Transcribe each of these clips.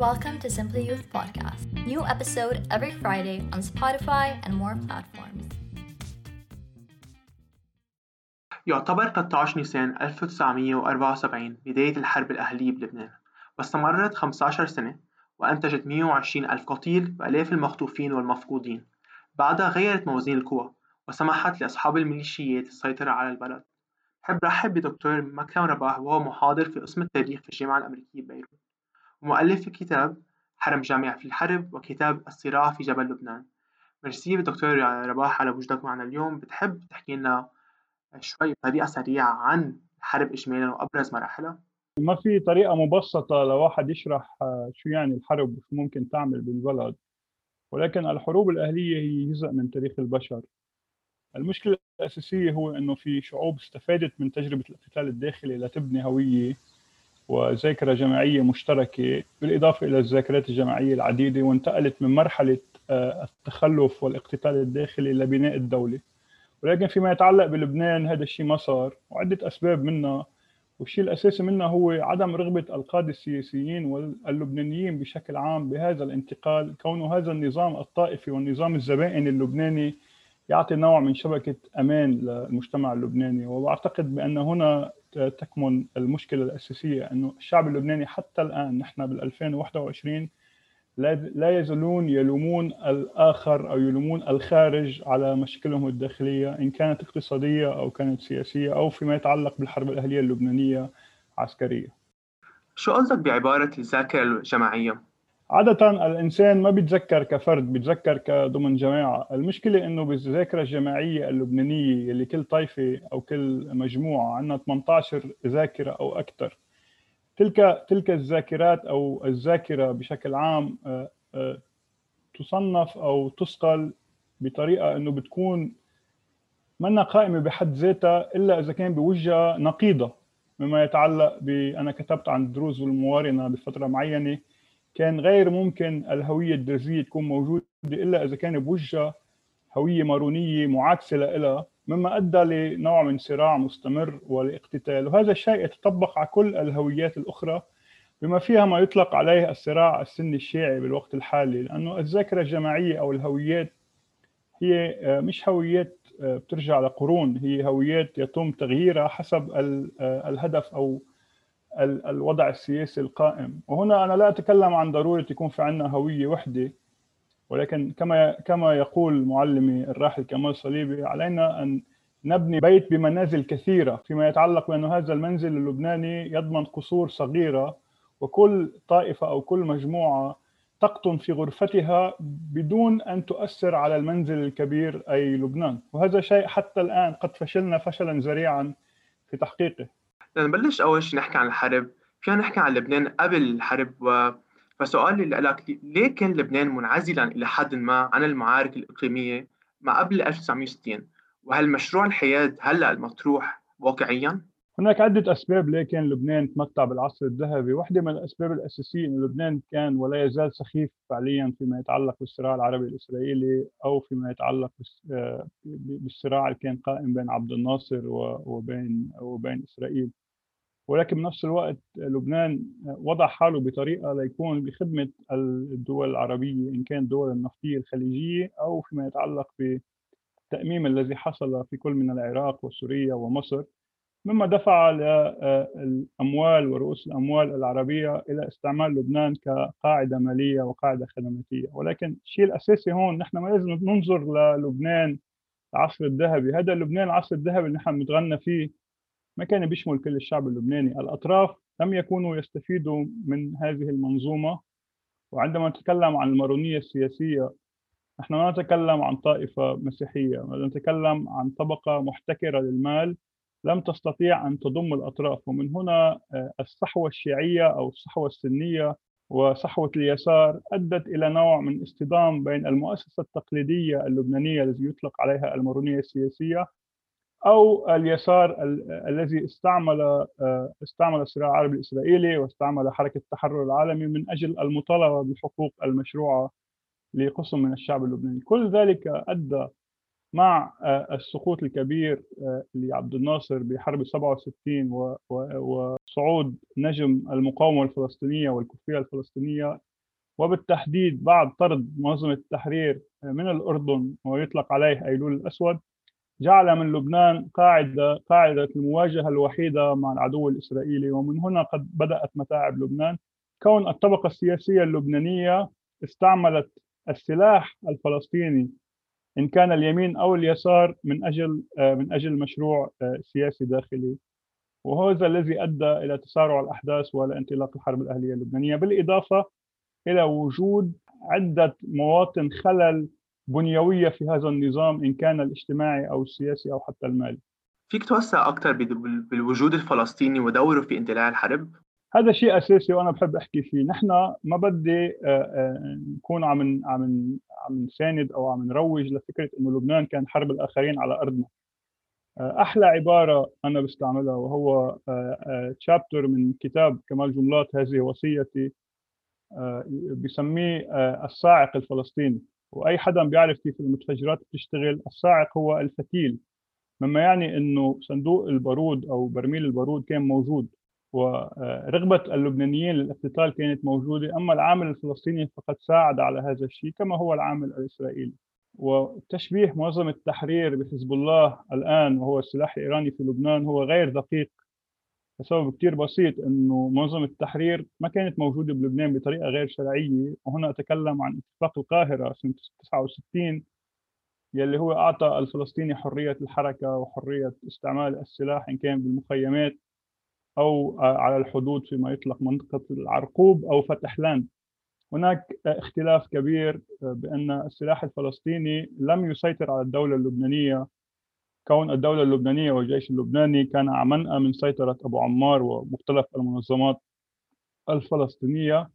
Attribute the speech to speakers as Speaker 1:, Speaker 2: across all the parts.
Speaker 1: Welcome to Simply Youth Podcast. New episode every Friday on Spotify and more platforms.
Speaker 2: يعتبر 13 نيسان 1974 بداية الحرب الأهلية بلبنان واستمرت 15 سنة وأنتجت 120 ألف قتيل وآلاف المخطوفين والمفقودين بعدها غيرت موازين القوى وسمحت لأصحاب الميليشيات السيطرة على البلد بحب رحب بدكتور مكرم رباح وهو محاضر في قسم التاريخ في الجامعة الأمريكية ببيروت ومؤلف كتاب حرم جامع في الحرب وكتاب الصراع في جبل لبنان. ميرسي دكتور رباح على وجودك معنا اليوم. بتحب تحكي لنا شوي بطريقة سريعة عن الحرب إجمالا وأبرز مراحلها؟
Speaker 3: ما في طريقة مبسطة لواحد يشرح شو يعني الحرب وشو ممكن تعمل بالبلد. ولكن الحروب الأهلية هي جزء من تاريخ البشر. المشكلة الأساسية هو أنه في شعوب استفادت من تجربة القتال الداخلي لتبني هوية وذاكرة جماعية مشتركة بالإضافة إلى الذاكرات الجماعية العديدة وانتقلت من مرحلة آه، التخلف والاقتتال الداخلي إلى بناء الدولة. ولكن فيما يتعلق بلبنان هذا الشيء ما صار وعدة أسباب منها والشيء الأساسي منها هو عدم رغبة القادة السياسيين واللبنانيين بشكل عام بهذا الانتقال. كونه هذا النظام الطائفي والنظام الزبائني اللبناني يعطي نوع من شبكة أمان للمجتمع اللبناني. وأعتقد بأن هنا تكمن المشكلة الأساسية أنه الشعب اللبناني حتى الآن نحن بال 2021 لا يزالون يلومون الآخر أو يلومون الخارج على مشاكلهم الداخلية إن كانت اقتصادية أو كانت سياسية أو فيما يتعلق بالحرب الأهلية اللبنانية عسكرية
Speaker 2: شو قصدك بعبارة الذاكرة الجماعية؟
Speaker 3: عادة الإنسان ما بيتذكر كفرد بيتذكر كضمن جماعة. المشكلة إنه بالذاكرة الجماعية اللبنانية اللي كل طائفة أو كل مجموعة عندنا 18 ذاكرة أو أكثر تلك تلك الذاكرات أو الذاكرة بشكل عام آه، آه، تصنف أو تثقل بطريقة إنه بتكون منا قائمة بحد ذاتها إلا إذا كان بوجهها نقيضة مما يتعلق ب أنا كتبت عن الدروز والموارنة بفترة معينة. كان غير ممكن الهوية الدرزية تكون موجودة إلا إذا كان بوجهها هوية مارونية معاكسة لها مما أدى لنوع من صراع مستمر ولاقتتال وهذا الشيء يتطبق على كل الهويات الأخرى بما فيها ما يطلق عليه الصراع السني الشيعي بالوقت الحالي لأنه الذاكرة الجماعية أو الهويات هي آه، مش هويات آه، بترجع لقرون هي هويات يتم تغييرها حسب آه، الهدف أو الوضع السياسي القائم. وهنا أنا لا أتكلم عن ضرورة يكون في عندنا هوية وحدة ولكن كما كما يقول معلمي الراحل كمال صليبي علينا أن نبني بيت بمنازل كثيرة فيما يتعلق بأن هذا المنزل اللبناني يضمن قصور صغيرة وكل طائفة أو كل مجموعة تقطن في غرفتها بدون أن تؤثر على المنزل الكبير أي لبنان. وهذا شيء حتى الآن قد فشلنا فشلا ذريعا في تحقيقه.
Speaker 2: لنبلش أول شيء نحكي عن الحرب فينا نحكي عن لبنان قبل الحرب و... فسؤالي لك ليه كان لبنان منعزلا إلى حد ما عن المعارك الإقليمية ما قبل 1960 وهل مشروع الحياد هلأ المطروح واقعيا؟
Speaker 3: هناك عدة أسباب ليه كان لبنان تمتع بالعصر الذهبي. واحدة من الأسباب الأساسية أن لبنان كان ولا يزال سخيف فعليا فيما يتعلق بالصراع العربي الإسرائيلي أو فيما يتعلق آه، بالصراع اللي كان قائم بين عبد الناصر وبين وبين إسرائيل. ولكن بنفس الوقت لبنان وضع حاله بطريقة ليكون بخدمة الدول العربية إن كان الدول النفطية الخليجية أو فيما يتعلق بالتاميم الذي حصل في كل من العراق وسوريا ومصر. مما دفع الأموال ورؤوس الأموال العربية إلى استعمال لبنان كقاعدة مالية وقاعدة خدماتية. ولكن الشيء الأساسي هون نحن ما لازم ننظر للبنان العصر الذهبي. هذا لبنان العصر الذهبي اللي نحن متغنى فيه ما كان بيشمل كل الشعب اللبناني. الأطراف لم يكونوا يستفيدوا من هذه المنظومة. وعندما نتكلم عن المارونية السياسية نحن لا نتكلم عن طائفة مسيحية نتكلم عن طبقة محتكرة للمال. لم تستطيع أن تضم الأطراف. ومن هنا آه، الصحوة الشيعية أو الصحوة السنية وصحوة اليسار أدت إلى نوع من اصطدام بين المؤسسة التقليدية اللبنانية التي يطلق عليها المارونية السياسية أو اليسار الذي استعمل آه، استعمل الصراع العربي الإسرائيلي واستعمل حركة التحرر العالمي من أجل المطالبة بالحقوق المشروعه لقسم من الشعب اللبناني، كل ذلك أدى مع آه، السقوط الكبير آه، لعبد الناصر بحرب 67 وصعود نجم المقاومة الفلسطينية والكفيه الفلسطينية وبالتحديد بعد طرد منظمة التحرير من الأردن ويطلق عليه أيلول الأسود جعل من لبنان قاعدة قاعدة المواجهة الوحيدة مع العدو الإسرائيلي. ومن هنا قد بدأت متاعب لبنان. كون الطبقة السياسية اللبنانية استعملت السلاح الفلسطيني إن كان اليمين أو اليسار من أجل من أجل مشروع سياسي داخلي وهذا الذي أدى إلى تسارع الأحداث والانطلاق الحرب الأهلية اللبنانية بالإضافة إلى وجود عدة مواطن خلل بنيوية في هذا النظام إن كان الاجتماعي أو السياسي أو حتى المالي
Speaker 2: فيك توسع أكثر بالوجود الفلسطيني ودوره في اندلاع الحرب؟
Speaker 3: هذا شيء أساسي وأنا بحب أحكي فيه. نحن ما بدي نكون عم عم عم نساند أو عم نروج لفكرة إنه لبنان كان حرب الآخرين على أرضنا. أحلى عبارة أنا بستعملها وهو chapter من كتاب كمال جنبلاط هذه وصيتي بسميه الصاعق الفلسطيني. وأي حدا بيعرف كيف المتفجرات بتشتغل الصاعق هو الفتيل. مما يعني إنه صندوق البارود أو برميل البارود كان موجود. ورغبة اللبنانيين للاقتتال كانت موجودة أما العامل الفلسطيني فقد ساعد على هذا الشيء كما هو العامل الإسرائيلي. وتشبيه منظمة التحرير بحزب الله الآن وهو السلاح الإيراني في لبنان هو غير دقيق. لسبب كتير بسيط أنه منظمة التحرير ما كانت موجودة بلبنان بطريقة غير شرعية. وهنا أتكلم عن اتفاق القاهرة سنة 69 يلي هو أعطى الفلسطيني حرية الحركة وحرية استعمال السلاح إن كان بالمخيمات. أو على الحدود فيما يطلق منطقة العرقوب أو فتحلان هناك اختلاف كبير بأن السلاح الفلسطيني لم يسيطر على الدولة اللبنانية. كون الدولة اللبنانية والجيش اللبناني كان عمنأ من سيطرة أبو عمار ومختلف المنظمات الفلسطينية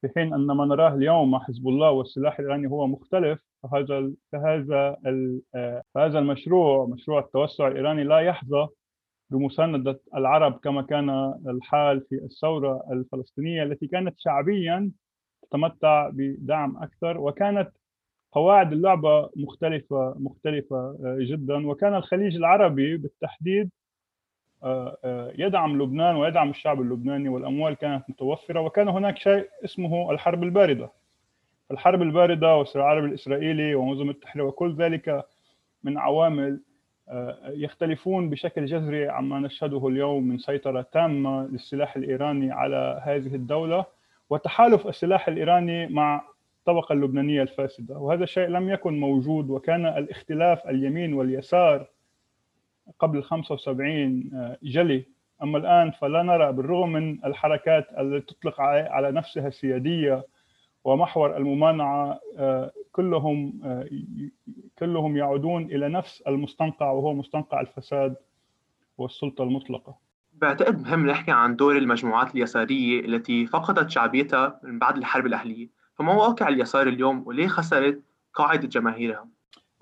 Speaker 3: في حين أن ما نراه اليوم مع حزب الله والسلاح الإيراني هو مختلف. فهذا فهذا المشروع مشروع التوسع الإيراني لا يحظى بمساندة العرب كما كان الحال في الثورة الفلسطينية التي كانت شعبيا تتمتع بدعم أكثر وكانت قواعد اللعبة مختلفة مختلفة جدا. وكان الخليج العربي بالتحديد يدعم لبنان ويدعم الشعب اللبناني والأموال كانت متوفرة وكان هناك شيء اسمه الحرب الباردة. الحرب الباردة والصراع العربي الإسرائيلي ومنظمة التحرير وكل ذلك من عوامل يختلفون بشكل جذري عما نشهده اليوم من سيطرة تامة للسلاح الإيراني على هذه الدولة وتحالف السلاح الإيراني مع الطبقة اللبنانية الفاسدة. وهذا الشيء لم يكن موجود وكان الاختلاف اليمين واليسار قبل 75 جلي. أما الآن فلا نرى بالرغم من الحركات التي تطلق على نفسها السيادية ومحور الممانعة كلهم كلهم يعودون إلى نفس المستنقع وهو مستنقع الفساد والسلطة المطلقة.
Speaker 2: بعتقد مهم نحكي عن دور المجموعات اليسارية التي فقدت شعبيتها من بعد الحرب الأهلية. فما واقع اليسار اليوم وليه خسرت قاعدة جماهيرها؟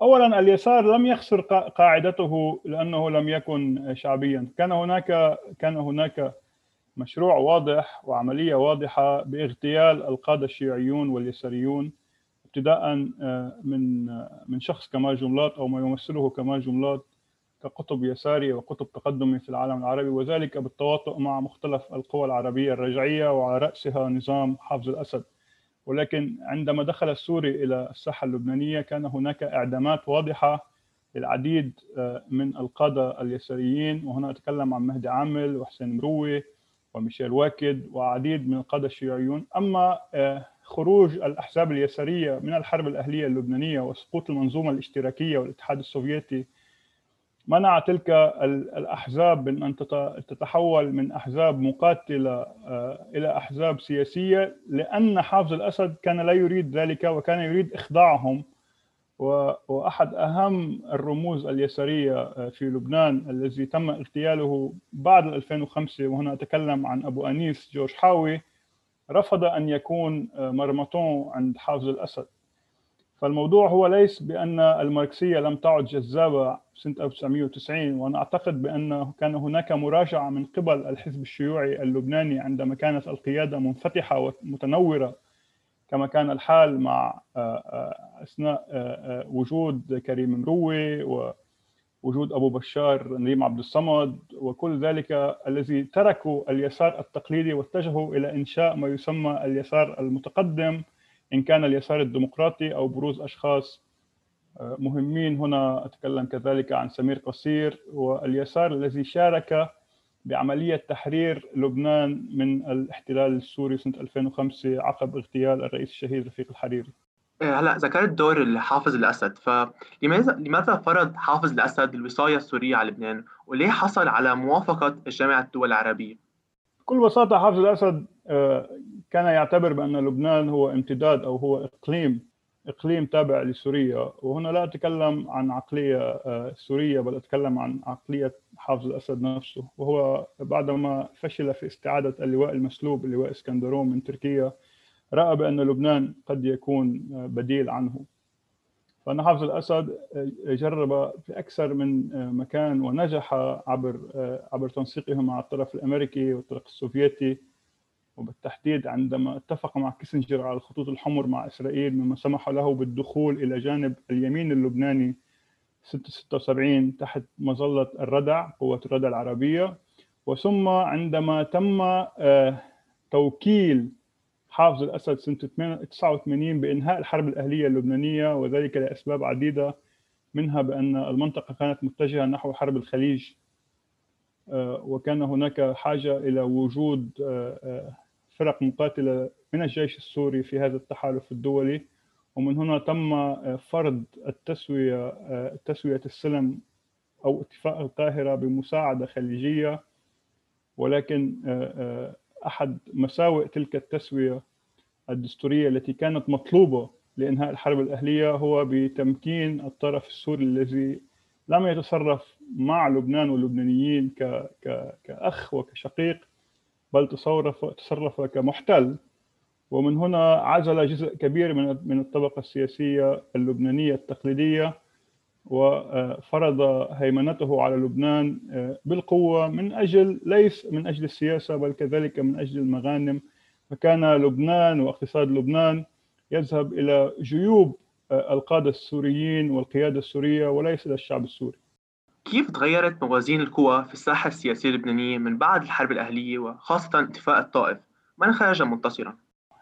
Speaker 3: اولا اليسار لم يخسر قاعدته لأنه لم يكن شعبيا. كان هناك كان هناك مشروع واضح وعملية واضحة باغتيال القادة الشيوعيون واليساريون. ابتداء من من شخص كمال جملات أو ما يمثله كمال جملات كقطب يساري وقطب تقدمي في العالم العربي وذلك بالتواطؤ مع مختلف القوى العربية الرجعية وعلى رأسها نظام حافظ الأسد. ولكن عندما دخل السوري إلى الساحة اللبنانية كان هناك إعدامات واضحة للعديد من القادة اليساريين وهنا أتكلم عن مهدي عامل وحسين مروي وميشيل واكد وعديد من القادة الشيوعيون. أما خروج الأحزاب اليسارية من الحرب الأهلية اللبنانية وسقوط المنظومة الاشتراكية والاتحاد السوفيتي منع تلك الأحزاب من أن تتحول من أحزاب مقاتلة إلى أحزاب سياسية لأن حافظ الأسد كان لا يريد ذلك وكان يريد إخضاعهم. وأحد أهم الرموز اليسارية في لبنان الذي تم اغتياله بعد 2005 وهنا أتكلم عن أبو أنيس جورج حاوي رفض أن يكون مرمطون عند حافظ الأسد. فالموضوع هو ليس بأن الماركسية لم تعد جذابة سنة 1990 وأنا أعتقد بأن كان هناك مراجعة من قبل الحزب الشيوعي اللبناني عندما كانت القيادة منفتحة ومتنورة كما كان الحال مع أثناء وجود كريم مروي ووجود أبو بشار نريم عبد الصمد وكل ذلك الذي تركوا اليسار التقليدي واتجهوا إلى إنشاء ما يسمى اليسار المتقدم إن كان اليسار الديمقراطي أو بروز أشخاص آه، مهمين. هنا أتكلم كذلك عن سمير قصير واليسار الذي شارك بعملية تحرير لبنان من الاحتلال السوري سنة 2005 عقب اغتيال الرئيس الشهيد رفيق الحريري.
Speaker 2: هلا ذكرت دور حافظ الاسد فلماذا لماذا فرض حافظ الاسد الوصاية السورية على لبنان؟ وليه حصل على موافقة جامعة الدول العربية؟
Speaker 3: بكل بساطة حافظ الأسد آه، كان يعتبر بأن لبنان هو امتداد أو هو إقليم إقليم تابع لسوريا. وهنا لا أتكلم عن عقلية آه، سورية بل أتكلم عن عقلية حافظ الأسد نفسه. وهو بعدما فشل في استعادة اللواء المسلوب اللواء إسكندرون من تركيا رأى بأن لبنان قد يكون بديل عنه. فأن حافظ الأسد جرب في أكثر من مكان ونجح عبر عبر تنسيقه مع الطرف الأمريكي والطرف السوفيتي. وبالتحديد عندما اتفق مع كيسنجر على الخطوط الحمر مع إسرائيل مما سمح له بالدخول إلى جانب اليمين اللبناني 76 تحت مظلة الردع قوة الردع العربية. وثم عندما تم آه، توكيل حافظ الأسد سنة 89 بإنهاء الحرب الأهلية اللبنانية وذلك لأسباب عديدة منها بأن المنطقة كانت متجهة نحو حرب الخليج آه، وكان هناك حاجة إلى وجود آه، آه، فرق مقاتلة من الجيش السوري في هذا التحالف الدولي ومن هنا تم فرض التسوية تسوية السلم أو اتفاق القاهرة بمساعدة خليجية ولكن أحد مساوئ تلك التسوية الدستورية التي كانت مطلوبة لإنهاء الحرب الأهلية هو بتمكين الطرف السوري الذي لم يتصرف مع لبنان واللبنانيين ك... ك... كأخ وكشقيق بل تصرف تصرف كمحتل. ومن هنا عزل جزء كبير من من الطبقة السياسية اللبنانية التقليدية وفرض هيمنته على لبنان آه، بالقوة من أجل ليس من أجل السياسة بل كذلك من أجل المغانم فكان لبنان واقتصاد لبنان يذهب إلى جيوب آه، القادة السوريين والقيادة السورية وليس إلى الشعب السوري
Speaker 2: كيف تغيرت موازين القوى في الساحة السياسية اللبنانية من بعد الحرب الأهلية وخاصة اتفاق الطائف؟ من خرج منتصرا؟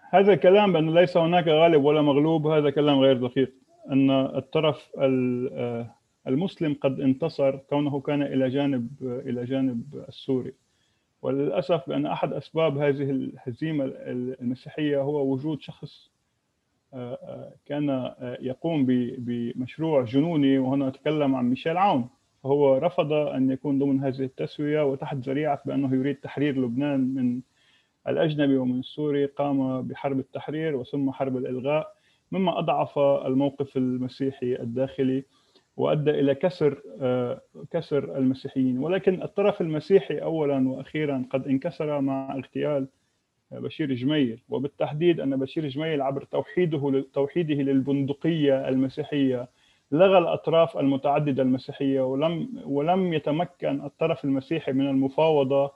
Speaker 3: هذا الكلام بأن ليس هناك غالب ولا مغلوب هذا كلام غير دقيق أن الطرف آه، المسلم قد انتصر كونه كان إلى جانب إلى جانب السوري. وللأسف بأن أحد أسباب هذه الهزيمة المسيحية هو وجود شخص آه، آه، كان يقوم بمشروع جنوني وهنا أتكلم عن ميشيل عون. فهو رفض أن يكون ضمن هذه التسوية وتحت ذريعة بأنه يريد تحرير لبنان من الأجنبي ومن السوري قام بحرب التحرير وثم حرب الإلغاء. مما أضعف الموقف المسيحي الداخلي وأدى إلى كسر آه، كسر المسيحيين. ولكن الطرف المسيحي أولا وأخيرا قد انكسر مع اغتيال بشير جميل. وبالتحديد أن بشير جميل عبر توحيده توحيده للبندقية المسيحية لغى الأطراف المتعددة المسيحية ولم ولم يتمكن الطرف المسيحي من المفاوضة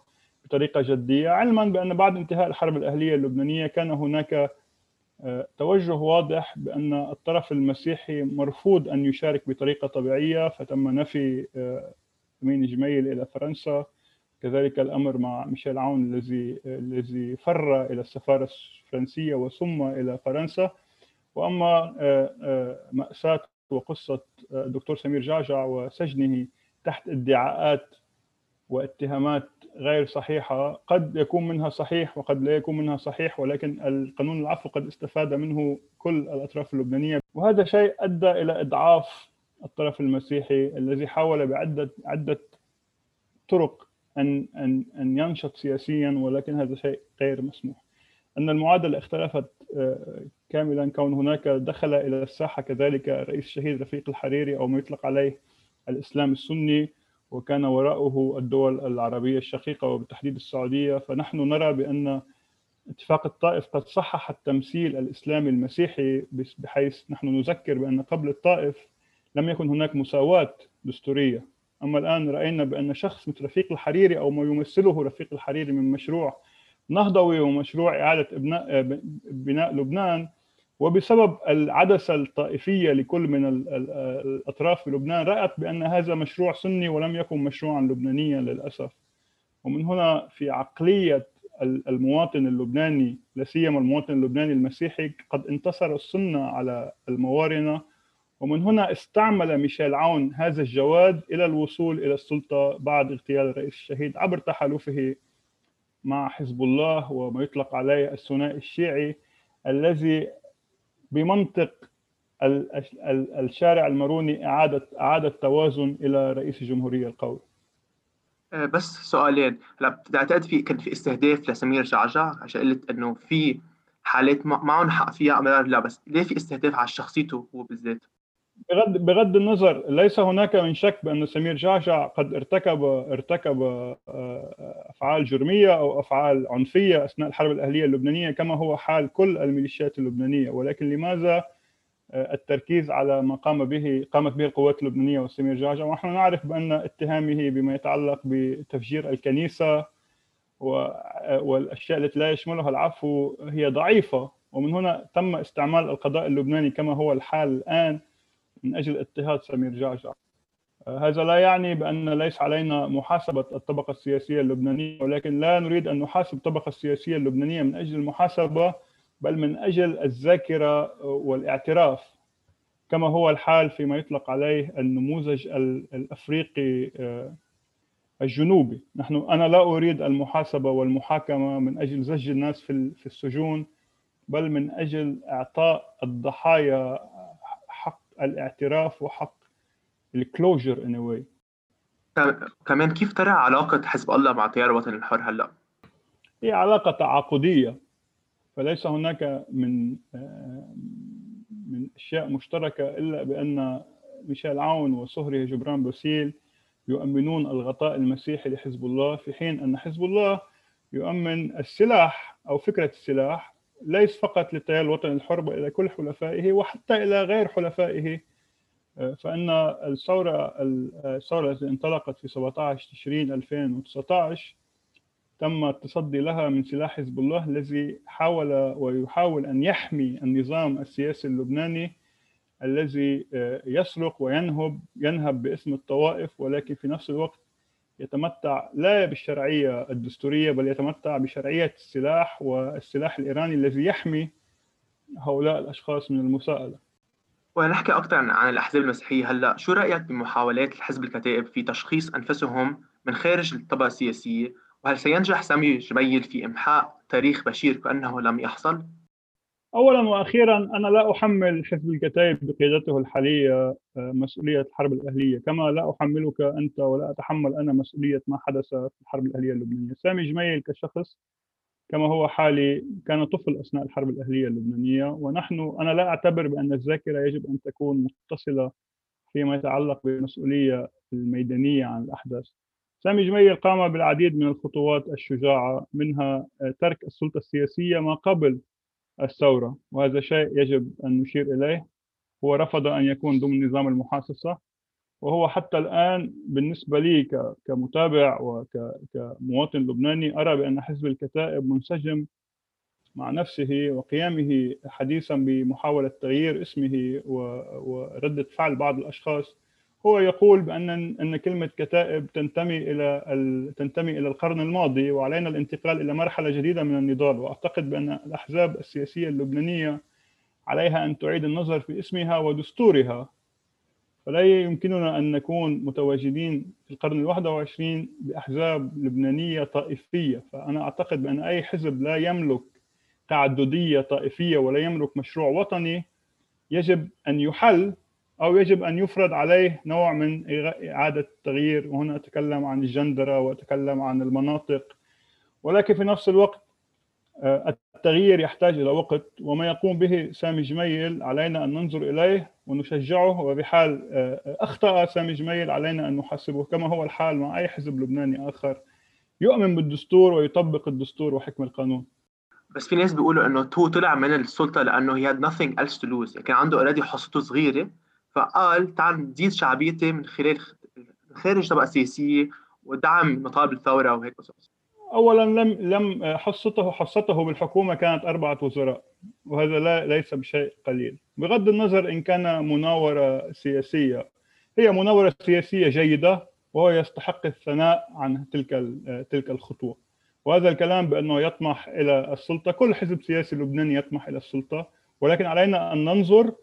Speaker 3: بطريقة جدية علما بأن بعد انتهاء الحرب الأهلية اللبنانية كان هناك توجه واضح بأن الطرف المسيحي مرفوض أن يشارك بطريقة طبيعية فتم نفي آه، أمين جميل إلى فرنسا. كذلك الأمر مع ميشيل عون الذي الذي فر إلى السفارة الفرنسية وثم إلى فرنسا. وأما آه، آه، مأساة وقصة الدكتور سمير جعجع وسجنه تحت ادعاءات واتهامات غير صحيحة قد يكون منها صحيح وقد لا يكون منها صحيح ولكن القانون العفو قد استفاد منه كل الأطراف اللبنانية وهذا شيء أدى إلى إضعاف الطرف المسيحي الذي حاول بعدة عدة طرق أن أن أن ينشط سياسيا ولكن هذا شيء غير مسموح. أن المعادلة اختلفت آه، كاملا كون هناك دخل إلى الساحة كذلك رئيس الشهيد رفيق الحريري أو ما يطلق عليه الإسلام السني وكان وراءه الدول العربية الشقيقة وبالتحديد السعودية فنحن نرى بأن اتفاق الطائف قد صحح التمثيل الإسلامي المسيحي بحيث نحن نذكر بأن قبل الطائف لم يكن هناك مساواة دستورية. أما الآن رأينا بأن شخص مثل رفيق الحريري أو ما يمثله رفيق الحريري من مشروع نهضوي ومشروع إعادة بناء لبنان وبسبب العدسة الطائفية لكل من الأطراف في لبنان رأت بأن هذا مشروع سني ولم يكن مشروعا لبنانيا للأسف. ومن هنا في عقلية المواطن اللبناني لا سيما المواطن اللبناني المسيحي قد انتصر السنة على الموارنة. ومن هنا استعمل ميشيل عون هذا الجواد إلى الوصول إلى السلطة بعد اغتيال الرئيس الشهيد عبر تحالفه مع حزب الله وما يطلق عليه الثنائي الشيعي الذي بمنطق الشارع الماروني اعاده إعادة توازن إلى رئيس الجمهوريه القوي
Speaker 2: آه، بس سؤالين هلا بتعتقد في كان في استهداف لسمير جعجع عشان قلت إنه في حالات معهم حق فيها ام لا بس ليه في استهداف على شخصيته هو بالذات؟
Speaker 3: بغض بغض النظر ليس هناك من شك بأن سمير جعجع قد ارتكب ارتكب آه، أفعال جرمية أو أفعال عنفية أثناء الحرب الأهلية اللبنانية كما هو حال كل الميليشيات اللبنانية. ولكن لماذا آه، التركيز على ما قام به قامت به القوات اللبنانية وسمير جعجع؟ ونحن نعرف بأن اتهامه بما يتعلق بتفجير الكنيسة آه، والأشياء التي لا يشملها العفو هي ضعيفة. ومن هنا تم استعمال القضاء اللبناني كما هو الحال الآن من أجل اضطهاد سمير جعجع. آه، هذا لا يعني بأن ليس علينا محاسبة الطبقة السياسية اللبنانية ولكن لا نريد أن نحاسب الطبقة السياسية اللبنانية من أجل المحاسبة بل من أجل الذاكرة والاعتراف كما هو الحال فيما يطلق عليه النموذج الأفريقي آه، الجنوبي. نحن أنا لا أريد المحاسبة والمحاكمة من أجل زج الناس في السجون بل من أجل إعطاء الضحايا الاعتراف وحق ال closure in a way
Speaker 2: كمان كيف ترى علاقة حزب الله مع تيار الوطن الحر هلأ؟
Speaker 3: هي علاقة تعاقدية فليس هناك من من أشياء مشتركة إلا بأن ميشيل عون وصهري جبران بوسيل يؤمنون الغطاء المسيحي لحزب الله في حين أن حزب الله يؤمن السلاح أو فكرة السلاح ليس فقط للتيار الوطني الحر بل إلى كل حلفائه وحتى إلى غير حلفائه. فإن الثورة الثورة التي انطلقت في 17 تشرين 2019 تم التصدي لها من سلاح حزب الله الذي حاول ويحاول أن يحمي النظام السياسي اللبناني الذي آه، يسرق وينهب ينهب باسم الطوائف ولكن في نفس الوقت يتمتع لا بالشرعية الدستورية بل يتمتع بشرعية السلاح والسلاح الإيراني الذي يحمي هؤلاء الأشخاص من المساءلة.
Speaker 2: ونحكي أكثر عن الأحزاب المسيحية هلأ، شو رأيك بمحاولات الحزب الكتائب في تشخيص أنفسهم من خارج الطبقة السياسية وهل سينجح سامي جميل في إمحاء تاريخ بشير كأنه لم يحصل؟
Speaker 3: أولا وأخيرا أنا لا أحمل حزب الكتائب بقيادته الحالية آه، مسؤولية الحرب الأهلية. كما لا أحملك أنت ولا أتحمل أنا مسؤولية ما حدث في الحرب الأهلية اللبنانية. سامي جميل كشخص كما هو حالي كان طفل أثناء الحرب الأهلية اللبنانية. ونحن أنا لا أعتبر بأن الذاكرة يجب أن تكون متصلة فيما يتعلق بالمسؤولية الميدانية عن الأحداث. سامي جميل قام بالعديد من الخطوات الشجاعة منها آه، ترك السلطة السياسية ما قبل الثورة وهذا شيء يجب أن نشير إليه. هو رفض أن يكون ضمن نظام المحاصصة وهو حتى الآن بالنسبة لي كمتابع وكمواطن لبناني أرى بأن حزب الكتائب منسجم مع نفسه وقيامه حديثا بمحاولة تغيير اسمه وردة فعل بعض الأشخاص. هو يقول بأن إن كلمة كتائب تنتمي إلى تنتمي إلى القرن الماضي وعلينا الانتقال إلى مرحلة جديدة من النضال. وأعتقد بأن الأحزاب السياسية اللبنانية عليها أن تعيد النظر في اسمها ودستورها. فلا يمكننا أن نكون متواجدين في القرن الواحد وعشرين بأحزاب لبنانية طائفية. فأنا أعتقد بأن أي حزب لا يملك تعددية طائفية ولا يملك مشروع وطني يجب أن يحل أو يجب أن يفرض عليه نوع من إعادة التغيير. وهنا أتكلم عن الجندرة وأتكلم عن المناطق. ولكن في نفس الوقت آه، التغيير يحتاج إلى وقت. وما يقوم به سامي جميل علينا أن ننظر إليه ونشجعه. وبحال آه، أخطأ سامي جميل علينا أن نحاسبه كما هو الحال مع أي حزب لبناني آخر. يؤمن بالدستور ويطبق الدستور وحكم القانون.
Speaker 2: بس في ناس بيقولوا إنه هو طلع من السلطة لأنه he had nothing else to lose. يعني كان عنده اوريدي حصته صغيرة. فقال تعال نزيد شعبيتي من خلال خارج طبقة سياسية ودعم مطالب الثورة وهيك قصص.
Speaker 3: اولا لم لم حصته حصته بالحكومة كانت أربعة وزراء وهذا لا ليس بشيء قليل. بغض النظر إن كان مناورة سياسية هي مناورة سياسية جيدة وهو يستحق الثناء عن تلك تلك الخطوة. وهذا الكلام بأنه يطمح إلى السلطة كل حزب سياسي لبناني يطمح إلى السلطة ولكن علينا أن ننظر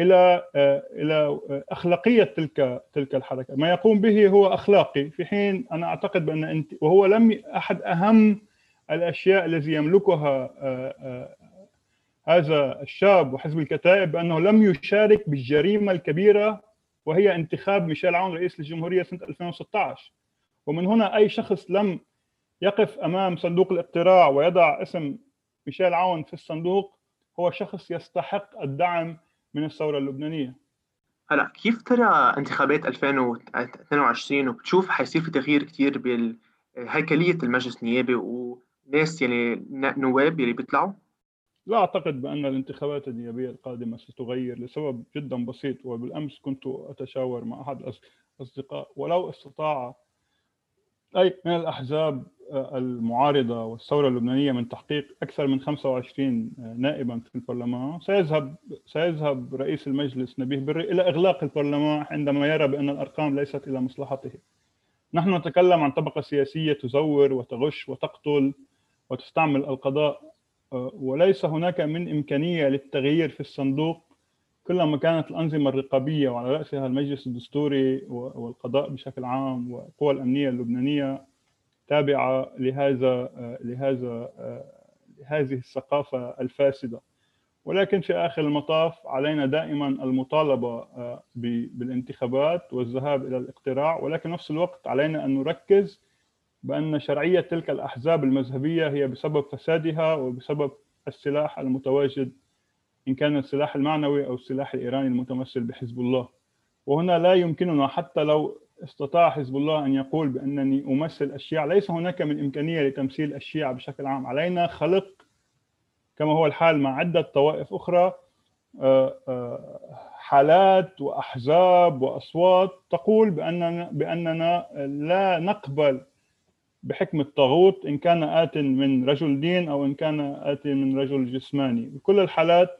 Speaker 3: إلى إلى أخلاقية تلك تلك الحركة، ما يقوم به هو أخلاقي في حين أنا أعتقد بأن أنت وهو لم أحد أهم الأشياء الذي يملكها هذا الشاب وحزب الكتائب بأنه لم يشارك بالجريمة الكبيرة وهي انتخاب ميشيل عون رئيس الجمهوريه سنة 2016 ومن هنا أي شخص لم يقف أمام صندوق الاقتراع ويضع اسم ميشيل عون في الصندوق هو شخص يستحق الدعم من الثورة اللبنانية
Speaker 2: هلا كيف ترى انتخابات 2022 وبتشوف حيصير في تغيير كثير بهيكليه المجلس النيابي وناس يعني نواب اللي بيطلعوا؟
Speaker 3: لا أعتقد بأن الانتخابات النيابية القادمة ستغير لسبب جدا بسيط وبالأمس كنت أتشاور مع أحد الاصدقاء ولو استطاع أي من الأحزاب المعارضة والثورة اللبنانية من تحقيق أكثر من 25 نائبا في البرلمان سيذهب سيذهب رئيس المجلس نبيه بري إلى إغلاق البرلمان عندما يرى بأن الأرقام ليست إلى مصلحته. نحن نتكلم عن طبقة سياسية تزور وتغش وتقتل وتستعمل القضاء وليس هناك من إمكانية للتغيير في الصندوق كلما كانت الأنظمة الرقابية وعلى رأسها المجلس الدستوري والقضاء بشكل عام والقوى الأمنية اللبنانية تابعة لهذا لهذا لهذه الثقافة الفاسدة. ولكن في آخر المطاف علينا دائما المطالبة بالانتخابات والذهاب إلى الاقتراع. ولكن نفس الوقت علينا أن نركز بأن شرعية تلك الأحزاب المذهبية هي بسبب فسادها وبسبب السلاح المتواجد إن كان السلاح المعنوي أو السلاح الإيراني المتمثل بحزب الله. وهنا لا يمكننا حتى لو استطاع حزب الله أن يقول بأنني أمثل الشيعة. ليس هناك من إمكانية لتمثيل الشيعة بشكل عام. علينا خلق كما هو الحال مع عدة طوائف أخرى آه، آه، حالات وأحزاب وأصوات تقول بأننا, بأننا لا نقبل بحكم الطاغوت إن كان آت من رجل دين أو إن كان آت من رجل جسماني. بكل الحالات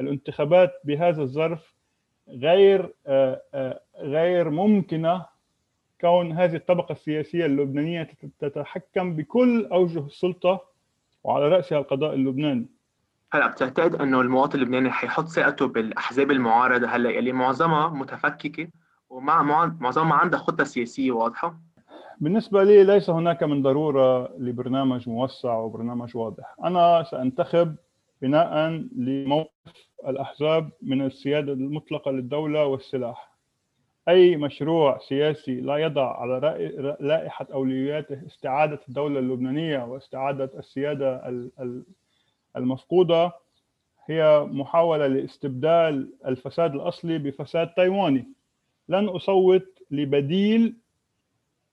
Speaker 3: الانتخابات بهذا الظرف غير آه، غير ممكنة كون هذه الطبقة السياسية اللبنانية تتحكم بكل أوجه السلطة وعلى رأسها القضاء اللبناني.
Speaker 2: هلا بتعتقد أنه المواطن اللبناني حيحط ثقته بالأحزاب المعارضة هلأ اللي معظمها متفككة ومع معظمها عندها خطة سياسية واضحة؟
Speaker 3: بالنسبة لي ليس هناك من ضرورة لبرنامج موسع وبرنامج واضح. أنا سأنتخب بناء لموقف الأحزاب من السيادة المطلقة للدولة والسلاح. أي مشروع سياسي لا يضع على لائحة أولوياته استعادة الدولة اللبنانية واستعادة السيادة المفقودة هي محاولة لاستبدال الفساد الأصلي بفساد تايواني. لن أصوت لبديل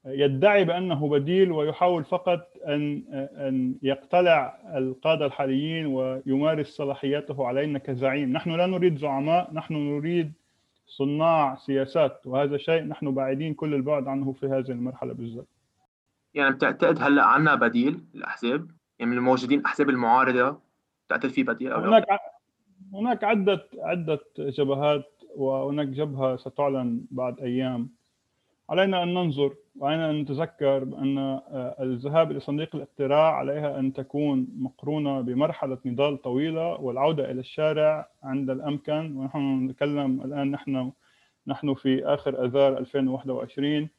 Speaker 3: يدعي بأنه بديل ويحاول فقط أن أن يقتلع القادة الحاليين ويمارس صلاحياته علينا كزعيم. نحن لا نريد زعماء نحن نريد صناع سياسات وهذا شيء نحن بعيدين كل البعد عنه في هذه المرحلة بالذات.
Speaker 2: يعني بتعتقد هلأ عندنا بديل للأحزاب؟ يعني من الموجودين أحزاب المعارضة بتعتقد في بديل
Speaker 3: أو هناك ع... هناك عدة عدة جبهات وهناك جبهة ستعلن بعد أيام. علينا أن ننظر وعلينا أن نتذكر بان آه، الذهاب إلى صندوق الاقتراع عليها أن تكون مقرونة بمرحلة نضال طويلة والعودة إلى الشارع عند الأمكن. ونحن نتكلم الآن نحن نحن في آخر آذار 2021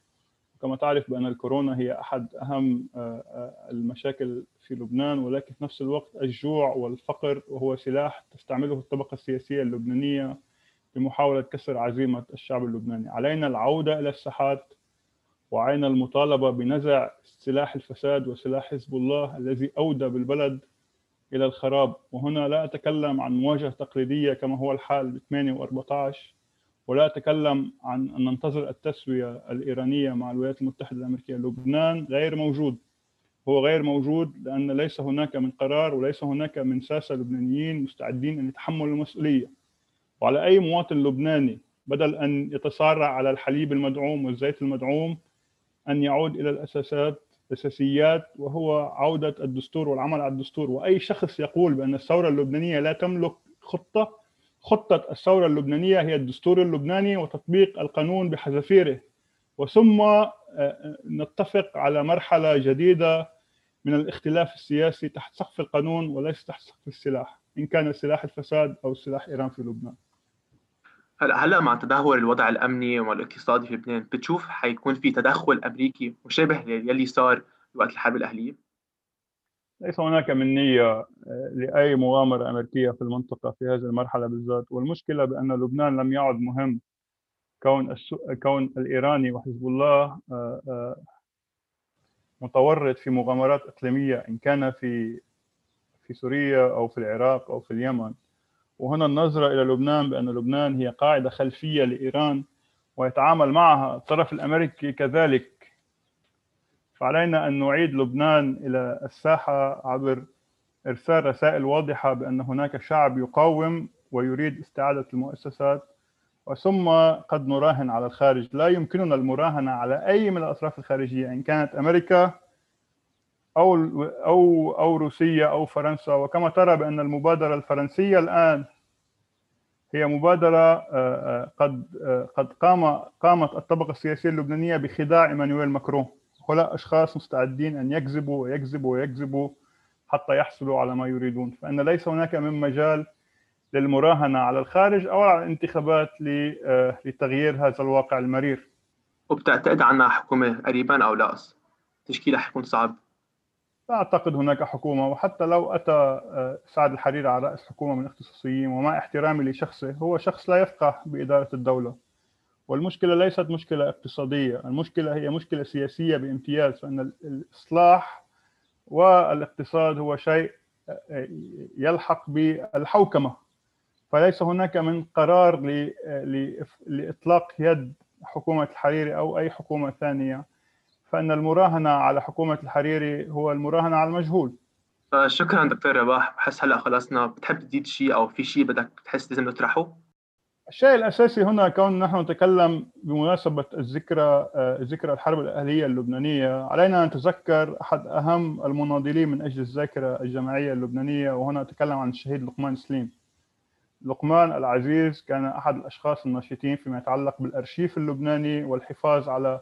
Speaker 3: كما تعرف بأن الكورونا هي أحد أهم آه، آه، المشاكل في لبنان ولكن في نفس الوقت الجوع والفقر وهو سلاح تستعمله الطبقة السياسية اللبنانيه بمحاولة كسر عزيمة الشعب اللبناني، علينا العودة إلى الساحات وعين المطالبة بنزع سلاح الفساد وسلاح حزب الله الذي أودى بالبلد إلى الخراب. وهنا لا أتكلم عن مواجهة تقليدية كما هو الحال ب 8 و 14 ولا أتكلم عن أن ننتظر التسوية الإيرانية مع الولايات المتحدة الأمريكية. لبنان غير موجود. هو غير موجود لأن ليس هناك من قرار وليس هناك من ساسة لبنانيين مستعدين أن يتحملوا المسؤولية. وعلى أي مواطن لبناني بدل أن يتصارع على الحليب المدعوم والزيت المدعوم أن يعود إلى الأساسات الأساسيات وهو عودة الدستور والعمل على الدستور. وأي شخص يقول بأن الثورة اللبنانية لا تملك خطة خطة الثورة اللبنانية هي الدستور اللبناني وتطبيق القانون بحذافيره. وثم آه، نتفق على مرحلة جديدة من الاختلاف السياسي تحت سقف القانون وليس تحت سقف السلاح إن كان سلاح الفساد أو سلاح إيران في لبنان.
Speaker 2: هلا هلا مع تدهور الوضع الأمني والاقتصادي في لبنان؟ بتشوف حيكون في تدخل أمريكي مشابه يلي صار وقت الحرب الأهلية؟
Speaker 3: ليس هناك من نية آه، لأي مغامرة أمريكية في المنطقة في هذه المرحلة بالذات. والمشكلة بأن لبنان لم يعد مهم. كون كون الإيراني وحزب الله آه، آه، متورط في مغامرات إقليمية إن كان في في سوريا أو في العراق أو في اليمن. وهنا النظرة إلى لبنان بأن لبنان هي قاعدة خلفية لإيران ويتعامل معها الطرف الأمريكي كذلك. فعلينا أن نعيد لبنان إلى الساحة عبر إرسال رسائل واضحة بأن هناك شعب يقاوم ويريد استعادة المؤسسات وثم قد نراهن على الخارج. لا يمكننا المراهنة على أي من الأطراف الخارجية إن كانت أمريكا أو أو أو روسيا أو فرنسا. وكما ترى بأن المبادرة الفرنسية الآن هي مبادرة آه، آه، قد آه، قد قام قامت الطبقة السياسية اللبنانية بخداع إيمانويل ماكرون. هؤلاء أشخاص مستعدين أن يكذبوا ويكذبوا ويكذبوا حتى يحصلوا على ما يريدون. فإن ليس هناك من مجال للمراهنة على الخارج أو على الانتخابات لتغيير هذا الواقع المرير.
Speaker 2: وبتعتقد عنا حكومة قريبا أو لا؟ تشكيلها حيكون صعب.
Speaker 3: لا أعتقد هناك حكومة وحتى لو أتى آه، سعد الحريري على رأس حكومة من الاختصاصيين ومع احترامي لشخصه هو شخص لا يفقه بإدارة الدولة. والمشكلة ليست مشكلة اقتصادية المشكلة هي مشكلة سياسية بامتياز فإن الإصلاح والاقتصاد هو شيء آه، يلحق بالحوكمة. فليس هناك من قرار لإطلاق يد حكومة الحريري أو أي حكومة ثانية. فإن المراهنة على حكومة الحريري هو المراهنة على المجهول.
Speaker 2: شكرا دكتور رباح. بحس هلأ خلصنا. بتحب تزيد شيء أو في شيء بدك تحس لازم نطرحه؟
Speaker 3: الشيء الأساسي هنا كون نحن نتكلم بمناسبة الذكرى ذكرى الحرب الأهلية اللبنانية. علينا أن نتذكر أحد أهم المناضلين من أجل الذاكرة الجماعية اللبنانية وهنا اتكلم عن الشهيد لقمان سليم. لقمان العزيز كان أحد الأشخاص الناشطين فيما يتعلق بالأرشيف اللبناني والحفاظ على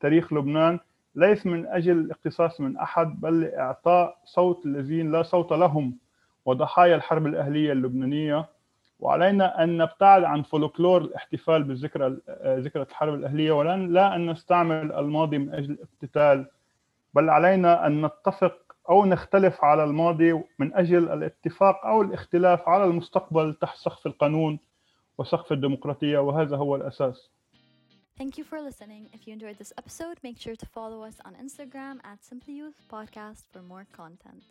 Speaker 3: تاريخ لبنان ليس من أجل الاقتصاص من أحد بل لإعطاء صوت الذين لا صوت لهم وضحايا الحرب الأهلية اللبنانية. وعلينا أن نبتعد عن فولكلور الاحتفال بالذكرى ذكرى الحرب الأهلية ولن لا أن نستعمل الماضي من أجل الاقتتال بل علينا أن نتفق أو نختلف على الماضي من أجل الاتفاق أو الاختلاف على المستقبل تحت سقف القانون وسقف الديمقراطية وهذا هو الأساس.
Speaker 1: Thank you for listening. If you enjoyed this episode, make sure to follow us on Instagram at Simply Youth Podcast for more content.